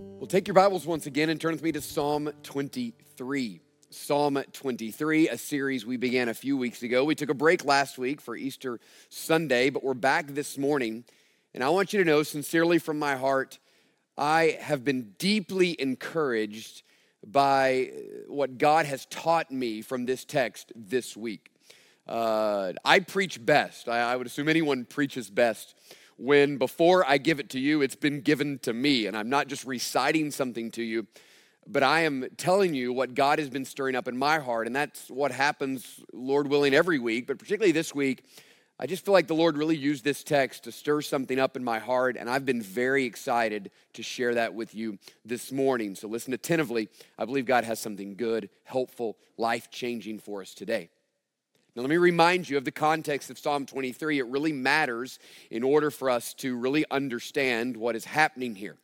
Well, take your Bibles once again and turn with me to Psalm 23. Psalm 23, a series we began a few weeks ago. We took a break last week for Easter Sunday, but we're back this morning. And I want you to know, sincerely from my heart, I have been deeply encouraged by what God has taught me from this text this week. Uh, I preach best. I, I would assume anyone preaches best when before I give it to you, it's been given to me. And I'm not just reciting something to you, but I am telling you what God has been stirring up in my heart. And that's what happens, Lord willing, every week, but particularly this week. I just feel like the Lord really used this text to stir something up in my heart, and I've been very excited to share that with you this morning. So listen attentively. I believe God has something good, helpful, life changing for us today. Now, let me remind you of the context of Psalm 23. It really matters in order for us to really understand what is happening here.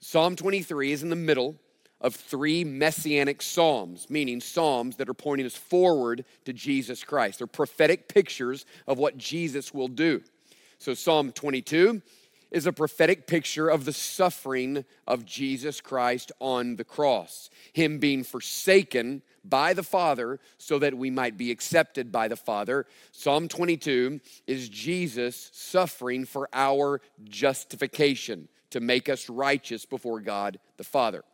Psalm 23 is in the middle of three messianic psalms, meaning psalms that are pointing us forward to Jesus Christ. They're prophetic pictures of what Jesus will do. So, Psalm 22 is a prophetic picture of the suffering of Jesus Christ on the cross, Him being forsaken by the Father so that we might be accepted by the Father. Psalm 22 is Jesus suffering for our justification to make us righteous before God the Father.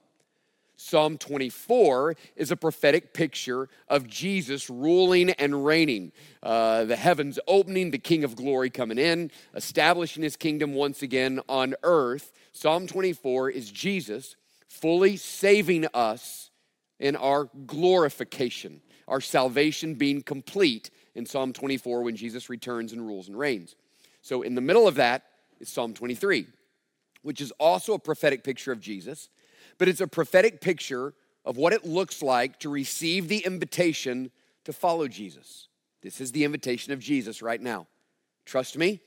Psalm 24 is a prophetic picture of Jesus ruling and reigning. Uh, the heavens opening, the King of glory coming in, establishing his kingdom once again on earth. Psalm 24 is Jesus fully saving us in our glorification, our salvation being complete in Psalm 24 when Jesus returns and rules and reigns. So, in the middle of that is Psalm 23, which is also a prophetic picture of Jesus but it's a prophetic picture of what it looks like to receive the invitation to follow Jesus. This is the invitation of Jesus right now. Trust me.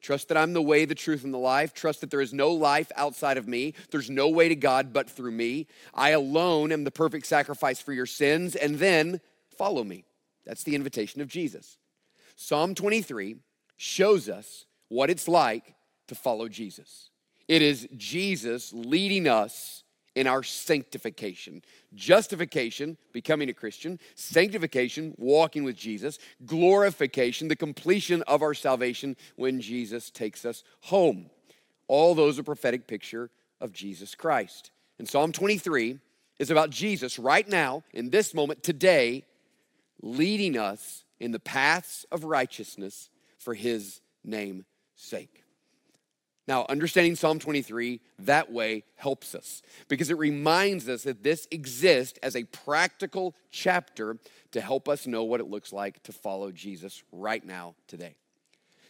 Trust that I'm the way, the truth, and the life. Trust that there is no life outside of me. There's no way to God but through me. I alone am the perfect sacrifice for your sins, and then follow me. That's the invitation of Jesus. Psalm 23 shows us what it's like to follow Jesus. It is Jesus leading us in our sanctification. Justification, becoming a Christian, sanctification, walking with Jesus, glorification, the completion of our salvation when Jesus takes us home. All those are prophetic picture of Jesus Christ. And Psalm 23 is about Jesus right now, in this moment, today, leading us in the paths of righteousness for his name's sake. Now, understanding Psalm 23 that way helps us because it reminds us that this exists as a practical chapter to help us know what it looks like to follow Jesus right now, today.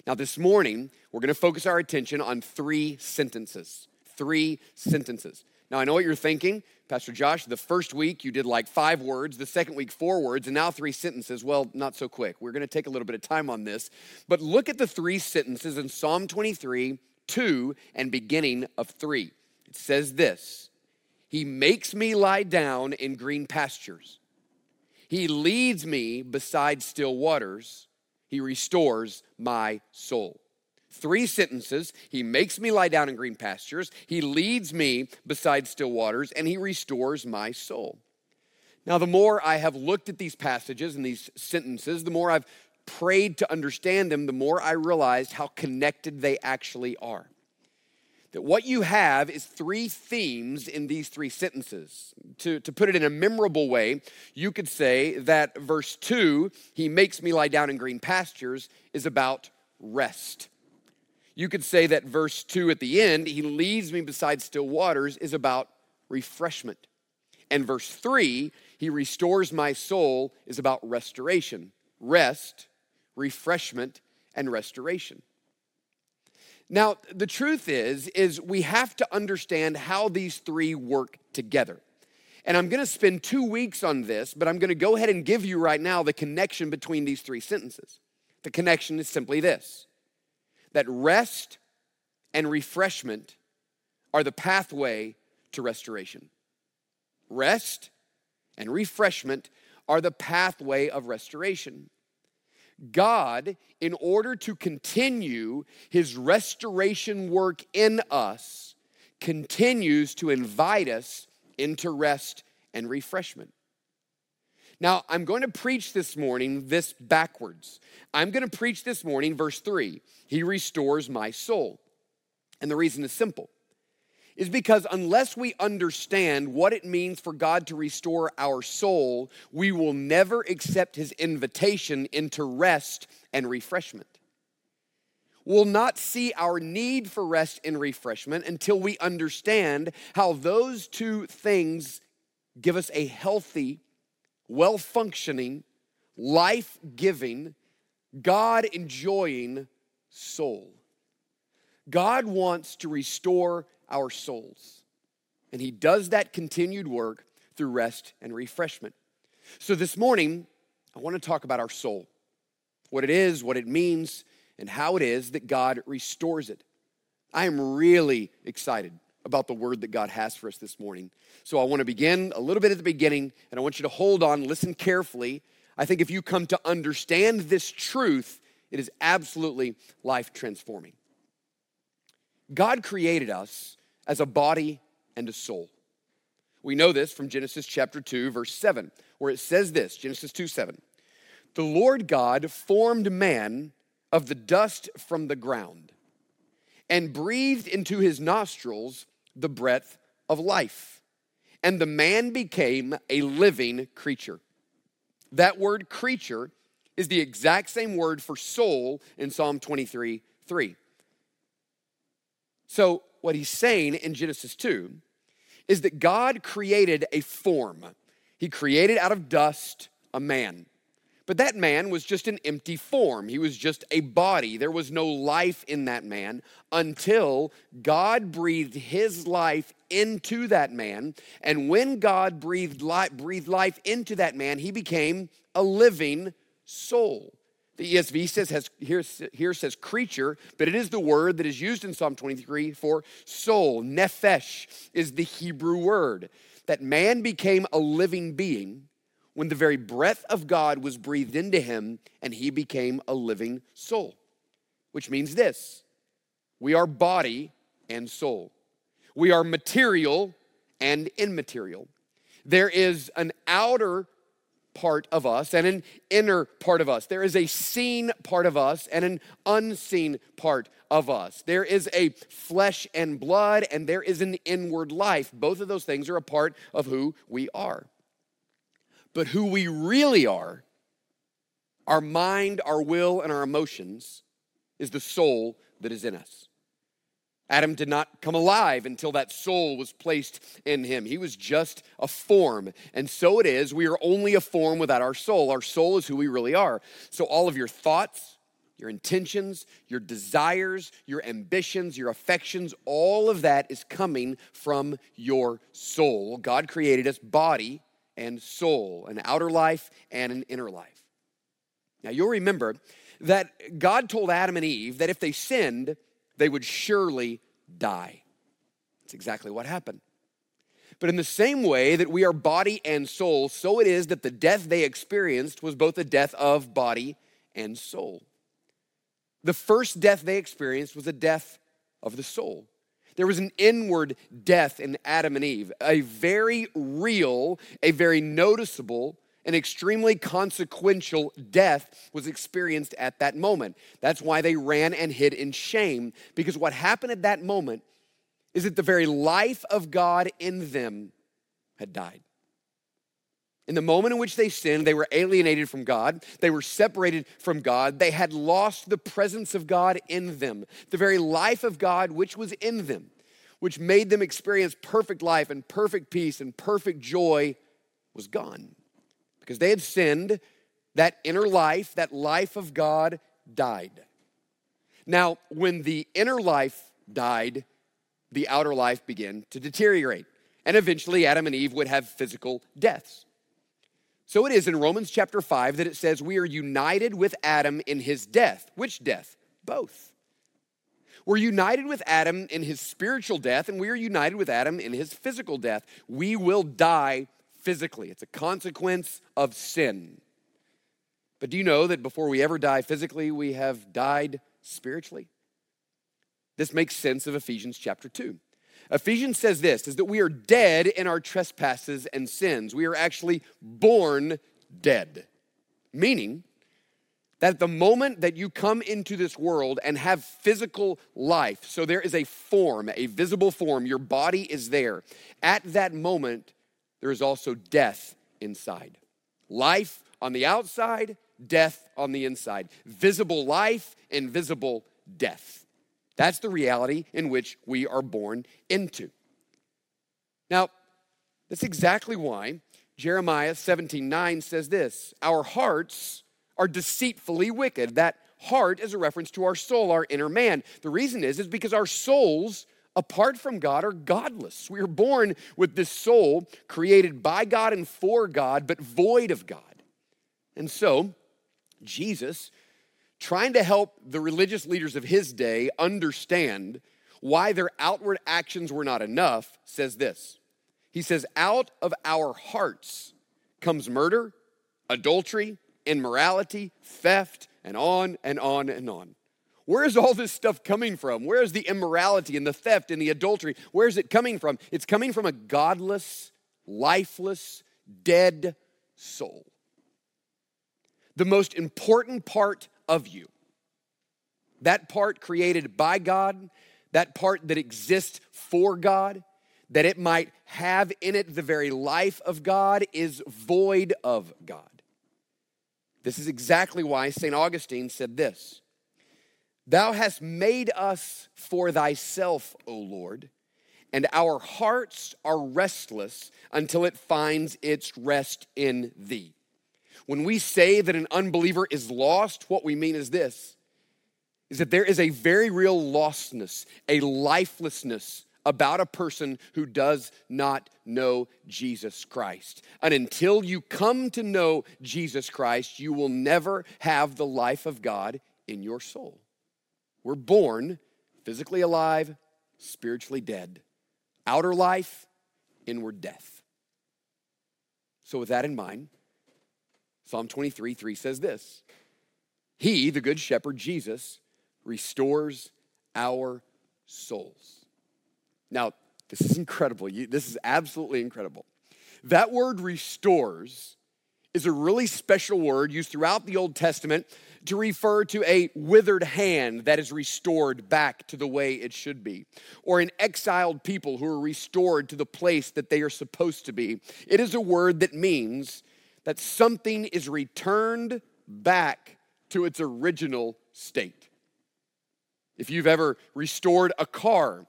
Now, this morning, we're going to focus our attention on three sentences. Three sentences. Now, I know what you're thinking. Pastor Josh, the first week you did like five words, the second week four words, and now three sentences. Well, not so quick. We're going to take a little bit of time on this. But look at the three sentences in Psalm 23 2 and beginning of 3. It says this He makes me lie down in green pastures, He leads me beside still waters, He restores my soul. Three sentences. He makes me lie down in green pastures. He leads me beside still waters, and he restores my soul. Now, the more I have looked at these passages and these sentences, the more I've prayed to understand them, the more I realized how connected they actually are. That what you have is three themes in these three sentences. To, to put it in a memorable way, you could say that verse 2, he makes me lie down in green pastures, is about rest. You could say that verse 2 at the end, he leads me beside still waters, is about refreshment. And verse 3, he restores my soul, is about restoration. Rest refreshment, and restoration. Now, the truth is is we have to understand how these three work together. And I'm going to spend 2 weeks on this, but I'm going to go ahead and give you right now the connection between these three sentences. The connection is simply this that rest and refreshment are the pathway to restoration. Rest and refreshment are the pathway of restoration. God, in order to continue his restoration work in us, continues to invite us into rest and refreshment. Now, I'm going to preach this morning this backwards. I'm going to preach this morning, verse 3 He restores my soul. And the reason is simple is because unless we understand what it means for God to restore our soul, we will never accept His invitation into rest and refreshment. We'll not see our need for rest and refreshment until we understand how those two things give us a healthy, well functioning, life giving, God enjoying soul. God wants to restore our souls. And He does that continued work through rest and refreshment. So this morning, I want to talk about our soul what it is, what it means, and how it is that God restores it. I am really excited about the word that God has for us this morning. So I want to begin a little bit at the beginning, and I want you to hold on, listen carefully. I think if you come to understand this truth, it is absolutely life transforming. God created us as a body and a soul. We know this from Genesis chapter 2, verse 7, where it says this Genesis 2 7. The Lord God formed man of the dust from the ground and breathed into his nostrils the breath of life. And the man became a living creature. That word creature is the exact same word for soul in Psalm 23 3. So, what he's saying in Genesis 2 is that God created a form. He created out of dust a man. But that man was just an empty form. He was just a body. There was no life in that man until God breathed his life into that man. And when God breathed life, breathed life into that man, he became a living soul. The ESV says has, here, here says creature, but it is the word that is used in Psalm 23 for soul. Nephesh is the Hebrew word. That man became a living being when the very breath of God was breathed into him and he became a living soul. Which means this we are body and soul, we are material and immaterial. There is an outer part of us and an inner part of us. There is a seen part of us and an unseen part of us. There is a flesh and blood and there is an inward life. Both of those things are a part of who we are. But who we really are, our mind, our will, and our emotions, is the soul that is in us. Adam did not come alive until that soul was placed in him. He was just a form. And so it is, we are only a form without our soul. Our soul is who we really are. So all of your thoughts, your intentions, your desires, your ambitions, your affections, all of that is coming from your soul. God created us body and soul, an outer life and an inner life. Now you'll remember that God told Adam and Eve that if they sinned, they would surely die. That's exactly what happened. But in the same way that we are body and soul, so it is that the death they experienced was both a death of body and soul. The first death they experienced was a death of the soul. There was an inward death in Adam and Eve, a very real, a very noticeable, an extremely consequential death was experienced at that moment. That's why they ran and hid in shame, because what happened at that moment is that the very life of God in them had died. In the moment in which they sinned, they were alienated from God. They were separated from God. They had lost the presence of God in them. The very life of God which was in them, which made them experience perfect life and perfect peace and perfect joy, was gone because they had sinned, that inner life, that life of God, died. Now, when the inner life died, the outer life began to deteriorate. And eventually, Adam and Eve would have physical deaths. So it is in Romans chapter 5 that it says, We are united with Adam in his death. Which death? Both. We're united with Adam in his spiritual death, and we are united with Adam in his physical death. We will die physically, it's a consequence of sin. But do you know that before we ever die physically, we have died spiritually? This makes sense of Ephesians chapter 2. Ephesians says this is that we are dead in our trespasses and sins. We are actually born dead. Meaning that at the moment that you come into this world and have physical life, so there is a form, a visible form, your body is there. At that moment, there is also death inside. Life on the outside, death on the inside. Visible life, invisible death. That's the reality in which we are born into. Now, that's exactly why Jeremiah 17 9 says this Our hearts are deceitfully wicked. That heart is a reference to our soul, our inner man. The reason is, is because our souls, apart from God, are godless. We are born with this soul created by God and for God, but void of God. And so, Jesus trying to help the religious leaders of his day understand why their outward actions were not enough, says this. He says, Out of our hearts comes murder, adultery, immorality, theft, and on and on and on. Where is all this stuff coming from? Where is the immorality and the theft and the adultery? Where is it coming from? It's coming from a godless, lifeless, dead soul. The most important part of you. That part created by God, that part that exists for God, that it might have in it the very life of God, is void of God. This is exactly why St. Augustine said this Thou hast made us for thyself, O Lord, and our hearts are restless until it finds its rest in thee. When we say that an unbeliever is lost, what we mean is this is that there is a very real lostness, a lifelessness about a person who does not know Jesus Christ. And until you come to know Jesus Christ, you will never have the life of God in your soul. We're born physically alive, spiritually dead. Outer life, inward death. So, with that in mind, Psalm 23 3 says this He, the Good Shepherd, Jesus, restores our souls. Now, this is incredible. This is absolutely incredible. That word restores is a really special word used throughout the Old Testament to refer to a withered hand that is restored back to the way it should be, or an exiled people who are restored to the place that they are supposed to be. It is a word that means that something is returned back to its original state. If you've ever restored a car,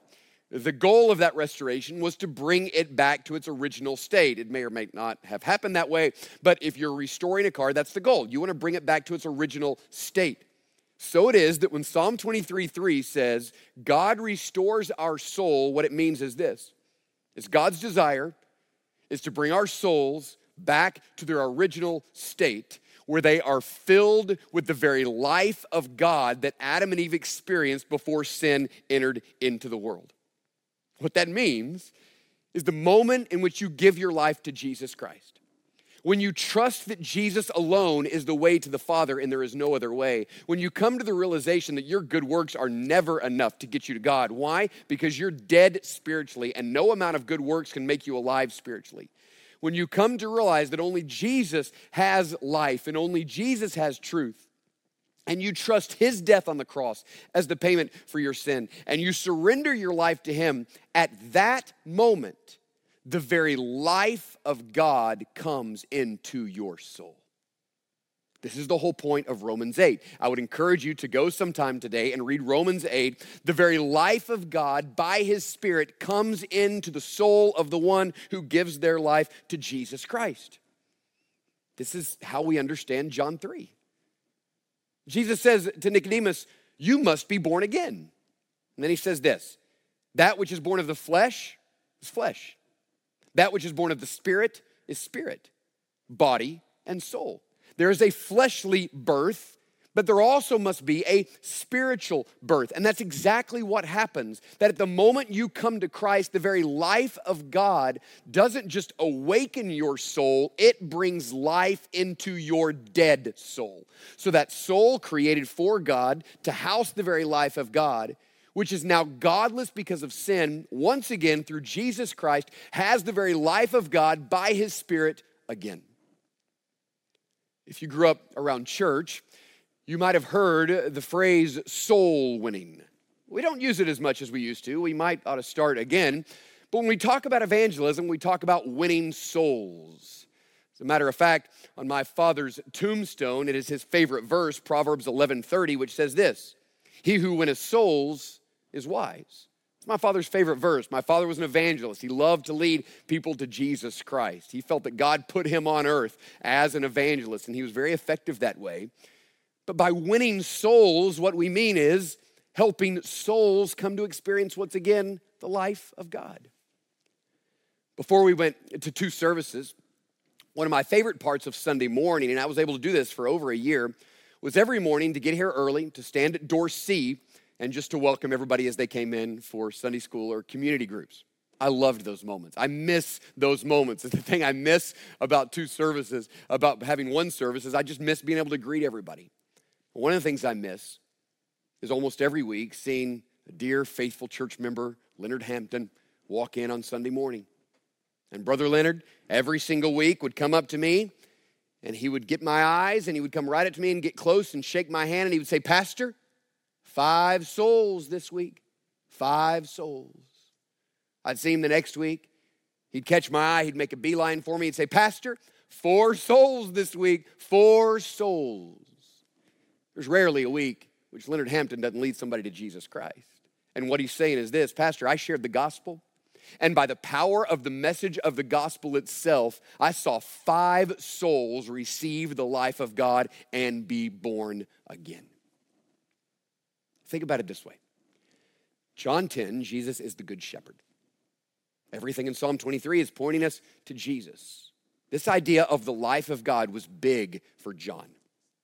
the goal of that restoration was to bring it back to its original state. It may or may not have happened that way, but if you're restoring a car, that's the goal. You want to bring it back to its original state. So it is that when Psalm 23 3 says, God restores our soul, what it means is this it's God's desire is to bring our souls back to their original state where they are filled with the very life of God that Adam and Eve experienced before sin entered into the world. What that means is the moment in which you give your life to Jesus Christ. When you trust that Jesus alone is the way to the Father and there is no other way. When you come to the realization that your good works are never enough to get you to God. Why? Because you're dead spiritually and no amount of good works can make you alive spiritually when you come to realize that only Jesus has life and only Jesus has truth, and you trust his death on the cross as the payment for your sin, and you surrender your life to him, at that moment, the very life of God comes into your soul. This is the whole point of Romans 8. I would encourage you to go sometime today and read Romans 8. The very life of God by his Spirit comes into the soul of the one who gives their life to Jesus Christ. This is how we understand John 3. Jesus says to Nicodemus, You must be born again. And then he says this That which is born of the flesh is flesh, that which is born of the Spirit is spirit, body, and soul. There is a fleshly birth, but there also must be a spiritual birth. And that's exactly what happens. That at the moment you come to Christ, the very life of God doesn't just awaken your soul, it brings life into your dead soul. So that soul created for God to house the very life of God which is now godless because of sin, once again through Jesus Christ, has the very life of God by his Spirit again. If you grew up around church, you might have heard the phrase soul winning. We don't use it as much as we used to. We might ought to start again. But when we talk about evangelism, we talk about winning souls. As a matter of fact, on my father's tombstone, it is his favorite verse, Proverbs 11:30, which says this: "He who winneth souls is wise." It's my father's favorite verse. My father was an evangelist. He loved to lead people to Jesus Christ. He felt that God put him on earth as an evangelist, and he was very effective that way. But by winning souls, what we mean is helping souls come to experience once again the life of God. Before we went to two services, one of my favorite parts of Sunday morning, and I was able to do this for over a year, was every morning to get here early, to stand at door C, and just to welcome everybody as they came in for Sunday school or community groups. I loved those moments. I miss those moments. It's the thing I miss about two services, about having one service, is I just miss being able to greet everybody. One of the things I miss is almost every week seeing a dear, faithful church member, Leonard Hampton, walk in on Sunday morning. And Brother Leonard, every single week, would come up to me and he would get my eyes and he would come right up to me and get close and shake my hand and he would say, Pastor, five souls this week. Five souls. I'd see him the next week. He'd catch my eye, he'd make a beeline for me and say, Pastor, four souls this week. Four souls. There's rarely a week which Leonard Hampton doesn't lead somebody to Jesus Christ. And what he's saying is this Pastor, I shared the gospel, and by the power of the message of the gospel itself, I saw five souls receive the life of God and be born again. Think about it this way John 10, Jesus is the good shepherd. Everything in Psalm 23 is pointing us to Jesus. This idea of the life of God was big for John.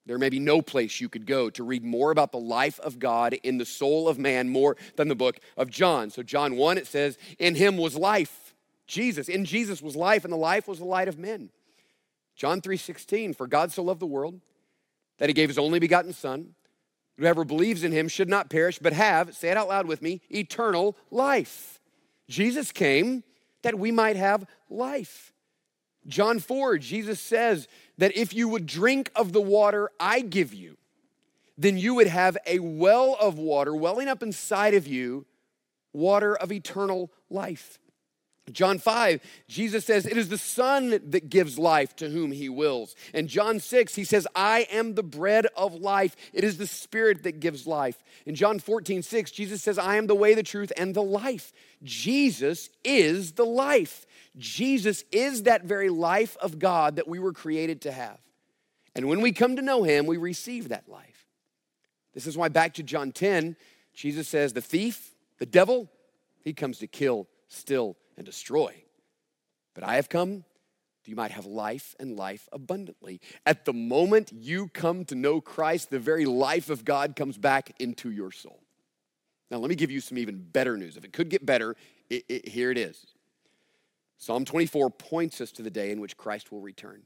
There may be no place you could go to read more about the life of God in the soul of man more than the book of John. So, John 1, it says, In him was life, Jesus. In Jesus was life, and the life was the light of men. John 3 16, For God so loved the world that he gave his only begotten Son. Whoever believes in him should not perish, but have, say it out loud with me, eternal life. Jesus came that we might have life. John 4, Jesus says that if you would drink of the water I give you, then you would have a well of water welling up inside of you, water of eternal life. John 5, Jesus says, It is the Son that gives life to whom he wills. And John 6, he says, I am the bread of life. It is the Spirit that gives life. In John 14, 6, Jesus says, I am the way, the truth, and the life. Jesus is the life. Jesus is that very life of God that we were created to have. And when we come to know him, we receive that life. This is why, back to John 10, Jesus says, The thief, the devil, he comes to kill, steal, and destroy. But I have come that you might have life and life abundantly. At the moment you come to know Christ, the very life of God comes back into your soul. Now, let me give you some even better news. If it could get better, it, it, here it is. Psalm 24 points us to the day in which Christ will return.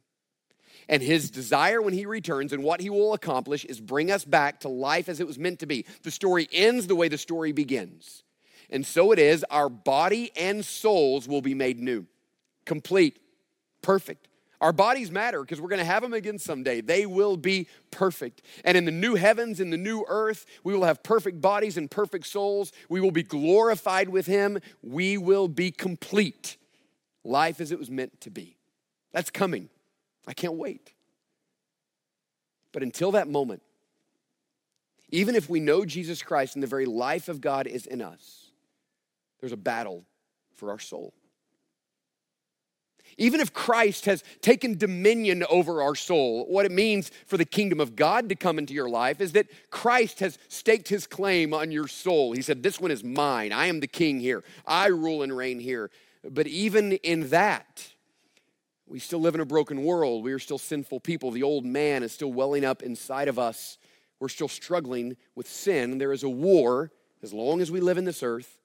And his desire when he returns and what he will accomplish is bring us back to life as it was meant to be. The story ends the way the story begins. And so it is, our body and souls will be made new, complete, perfect. Our bodies matter because we're going to have them again someday. They will be perfect. And in the new heavens, in the new earth, we will have perfect bodies and perfect souls. We will be glorified with Him. We will be complete. Life as it was meant to be. That's coming. I can't wait. But until that moment, even if we know Jesus Christ and the very life of God is in us, there's a battle for our soul. Even if Christ has taken dominion over our soul, what it means for the kingdom of God to come into your life is that Christ has staked his claim on your soul. He said, This one is mine. I am the king here. I rule and reign here. But even in that, we still live in a broken world. We are still sinful people. The old man is still welling up inside of us. We're still struggling with sin. There is a war as long as we live in this earth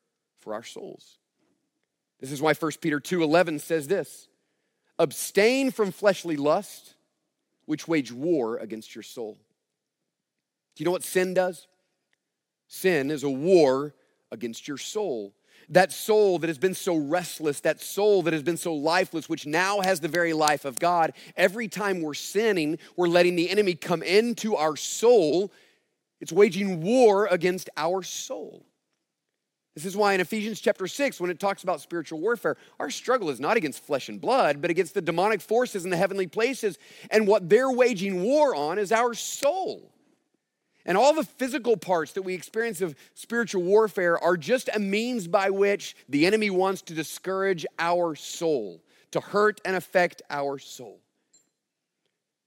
for our souls. This is why 1 Peter 2:11 says this: Abstain from fleshly lust, which wage war against your soul. Do you know what sin does? Sin is a war against your soul. That soul that has been so restless, that soul that has been so lifeless, which now has the very life of God. Every time we're sinning, we're letting the enemy come into our soul. It's waging war against our soul. This is why in Ephesians chapter 6, when it talks about spiritual warfare, our struggle is not against flesh and blood, but against the demonic forces in the heavenly places. And what they're waging war on is our soul. And all the physical parts that we experience of spiritual warfare are just a means by which the enemy wants to discourage our soul, to hurt and affect our soul.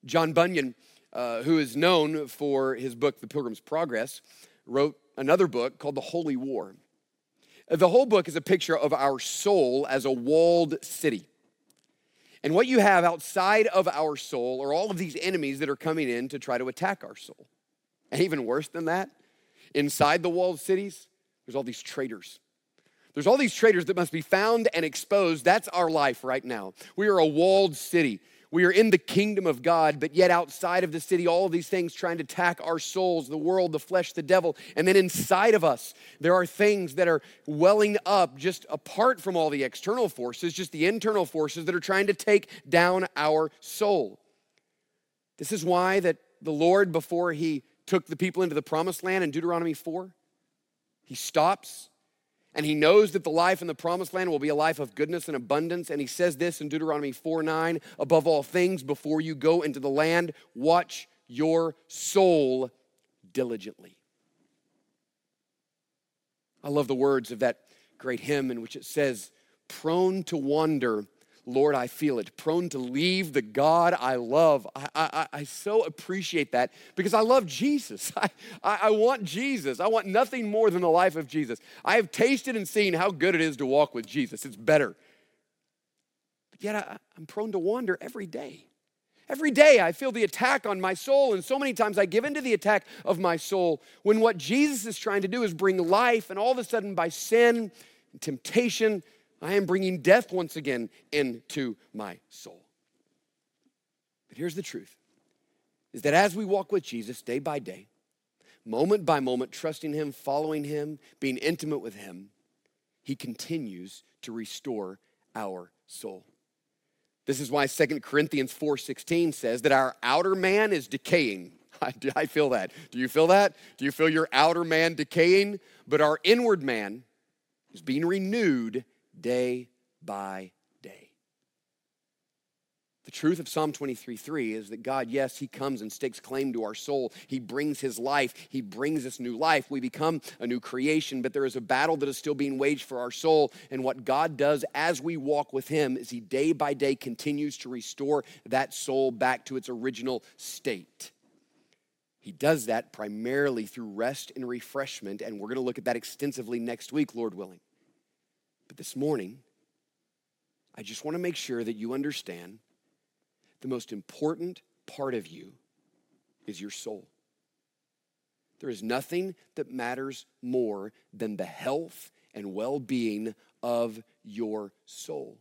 John Bunyan, uh, who is known for his book, The Pilgrim's Progress, wrote another book called The Holy War. The whole book is a picture of our soul as a walled city. And what you have outside of our soul are all of these enemies that are coming in to try to attack our soul. And even worse than that, inside the walled cities, there's all these traitors. There's all these traitors that must be found and exposed. That's our life right now. We are a walled city. We are in the kingdom of God, but yet outside of the city, all of these things trying to attack our souls, the world, the flesh, the devil. And then inside of us, there are things that are welling up just apart from all the external forces, just the internal forces that are trying to take down our soul. This is why that the Lord, before he took the people into the promised land in Deuteronomy 4. He stops and he knows that the life in the promised land will be a life of goodness and abundance. And he says this in Deuteronomy 4 9 above all things, before you go into the land, watch your soul diligently. I love the words of that great hymn in which it says, prone to wander Lord, I feel it. Prone to leave the God I love. I, I, I so appreciate that because I love Jesus. I, I, I want Jesus. I want nothing more than the life of Jesus. I have tasted and seen how good it is to walk with Jesus. It's better. But yet I, I'm prone to wander every day. Every day I feel the attack on my soul, and so many times I give in to the attack of my soul when what Jesus is trying to do is bring life, and all of a sudden, by sin and temptation, I am bringing death once again into my soul. But here's the truth is that as we walk with Jesus day by day, moment by moment, trusting Him, following Him, being intimate with Him, He continues to restore our soul. This is why Second Corinthians 4:16 says that our outer man is decaying. I, I feel that. Do you feel that? Do you feel your outer man decaying? But our inward man is being renewed day by day. The truth of Psalm 23 3 is that God, yes, He comes and stakes claim to our soul. He brings His life. He brings us new life. We become a new creation, but there is a battle that is still being waged for our soul. And what God does as we walk with Him is He day by day continues to restore that soul back to its original state. He does that primarily through rest and refreshment, and we're going to look at that extensively next week, Lord willing. But this morning, I just want to make sure that you understand the most important part of you is your soul. There is nothing that matters more than the health and well being of your soul.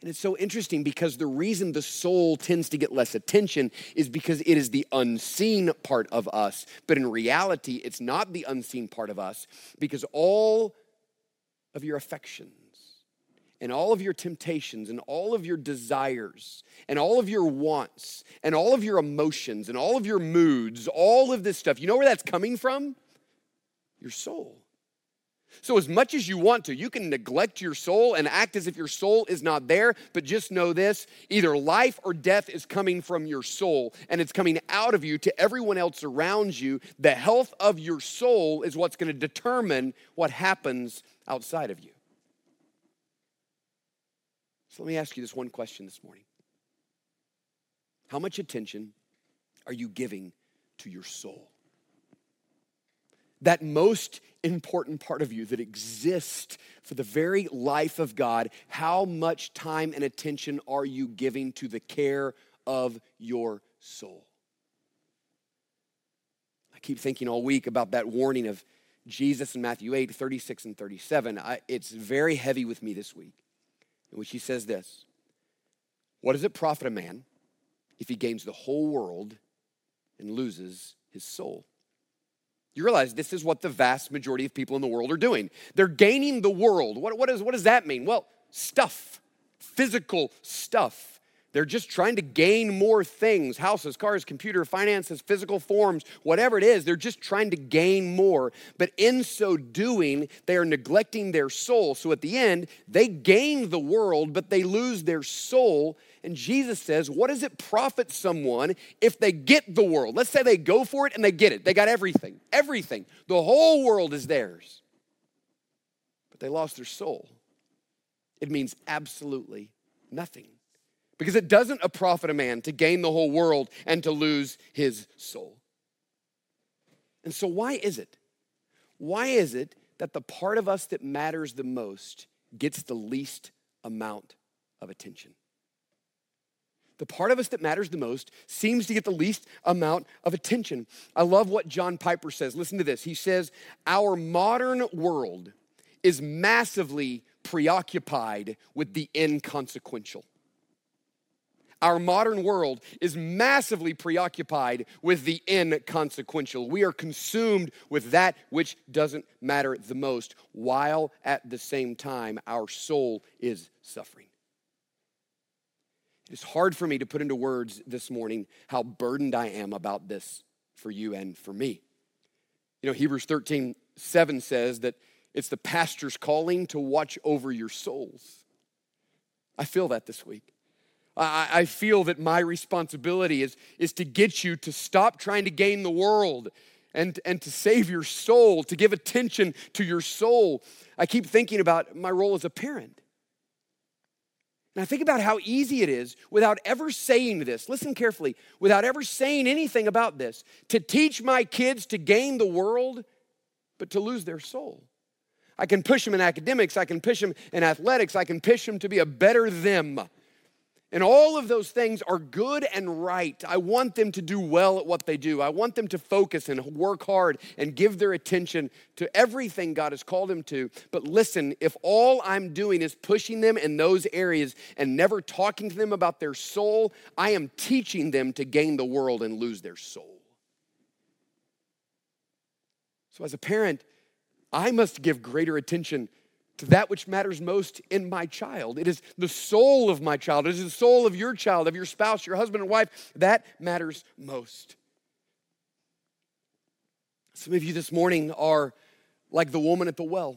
And it's so interesting because the reason the soul tends to get less attention is because it is the unseen part of us. But in reality, it's not the unseen part of us because all of your affections and all of your temptations and all of your desires and all of your wants and all of your emotions and all of your moods, all of this stuff, you know where that's coming from? Your soul. So, as much as you want to, you can neglect your soul and act as if your soul is not there, but just know this either life or death is coming from your soul and it's coming out of you to everyone else around you. The health of your soul is what's going to determine what happens outside of you. So, let me ask you this one question this morning How much attention are you giving to your soul? that most important part of you that exists for the very life of God, how much time and attention are you giving to the care of your soul? I keep thinking all week about that warning of Jesus in Matthew 8, 36 and 37. I, it's very heavy with me this week, in which he says this What does it profit a man if he gains the whole world and loses his soul? You realize this is what the vast majority of people in the world are doing. They're gaining the world. What, what, is, what does that mean? Well, stuff, physical stuff. They're just trying to gain more things houses, cars, computer, finances, physical forms, whatever it is. They're just trying to gain more. But in so doing, they are neglecting their soul. So at the end, they gain the world, but they lose their soul. And Jesus says, What does it profit someone if they get the world? Let's say they go for it and they get it. They got everything, everything. The whole world is theirs. But they lost their soul. It means absolutely nothing. Because it doesn't a profit a man to gain the whole world and to lose his soul. And so, why is it? Why is it that the part of us that matters the most gets the least amount of attention? The part of us that matters the most seems to get the least amount of attention. I love what John Piper says. Listen to this. He says, Our modern world is massively preoccupied with the inconsequential. Our modern world is massively preoccupied with the inconsequential. We are consumed with that which doesn't matter the most, while at the same time our soul is suffering. It is hard for me to put into words this morning how burdened I am about this for you and for me. You know, Hebrews 13, 7 says that it's the pastor's calling to watch over your souls. I feel that this week. I, I feel that my responsibility is, is to get you to stop trying to gain the world and, and to save your soul, to give attention to your soul. I keep thinking about my role as a parent. And I think about how easy it is without ever saying this, listen carefully, without ever saying anything about this, to teach my kids to gain the world, but to lose their soul. I can push them in academics, I can push them in athletics, I can push them to be a better them. And all of those things are good and right. I want them to do well at what they do. I want them to focus and work hard and give their attention to everything God has called them to. But listen, if all I'm doing is pushing them in those areas and never talking to them about their soul, I am teaching them to gain the world and lose their soul. So, as a parent, I must give greater attention to that which matters most in my child. It is the soul of my child. It is the soul of your child, of your spouse, your husband and wife. That matters most. Some of you this morning are like the woman at the well.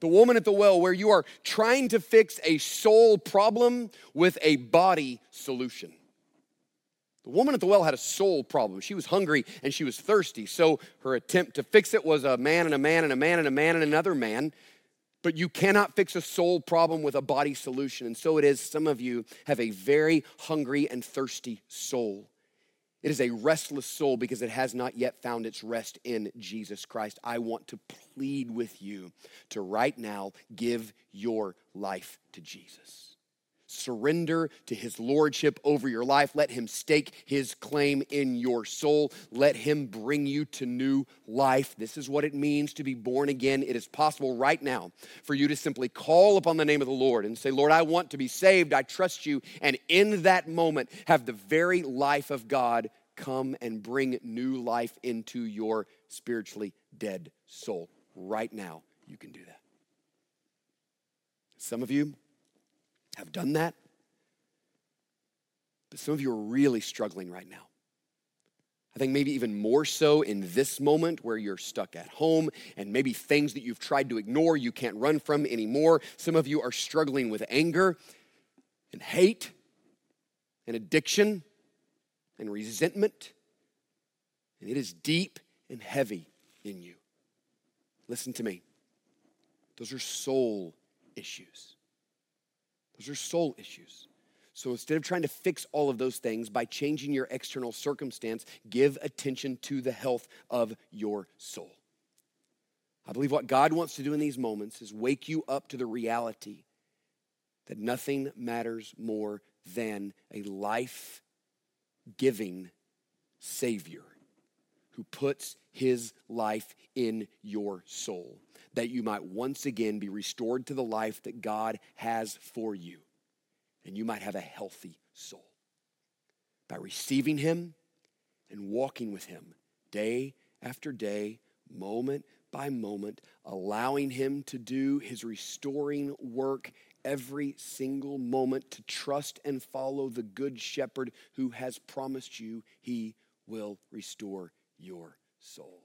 The woman at the well, where you are trying to fix a soul problem with a body solution. The woman at the well had a soul problem. She was hungry and she was thirsty. So her attempt to fix it was a man and a man and a man and a man and another man. But you cannot fix a soul problem with a body solution. And so it is, some of you have a very hungry and thirsty soul. It is a restless soul because it has not yet found its rest in Jesus Christ. I want to plead with you to right now give your life to Jesus. Surrender to his lordship over your life. Let him stake his claim in your soul. Let him bring you to new life. This is what it means to be born again. It is possible right now for you to simply call upon the name of the Lord and say, Lord, I want to be saved. I trust you. And in that moment, have the very life of God come and bring new life into your spiritually dead soul. Right now, you can do that. Some of you, have done that. But some of you are really struggling right now. I think maybe even more so in this moment where you're stuck at home and maybe things that you've tried to ignore you can't run from anymore. Some of you are struggling with anger and hate and addiction and resentment. And it is deep and heavy in you. Listen to me. Those are soul issues. Those are soul issues. So instead of trying to fix all of those things by changing your external circumstance, give attention to the health of your soul. I believe what God wants to do in these moments is wake you up to the reality that nothing matters more than a life giving Savior who puts his life in your soul that you might once again be restored to the life that God has for you, and you might have a healthy soul. By receiving Him and walking with Him day after day, moment by moment, allowing Him to do His restoring work every single moment to trust and follow the Good Shepherd who has promised you He will restore your soul.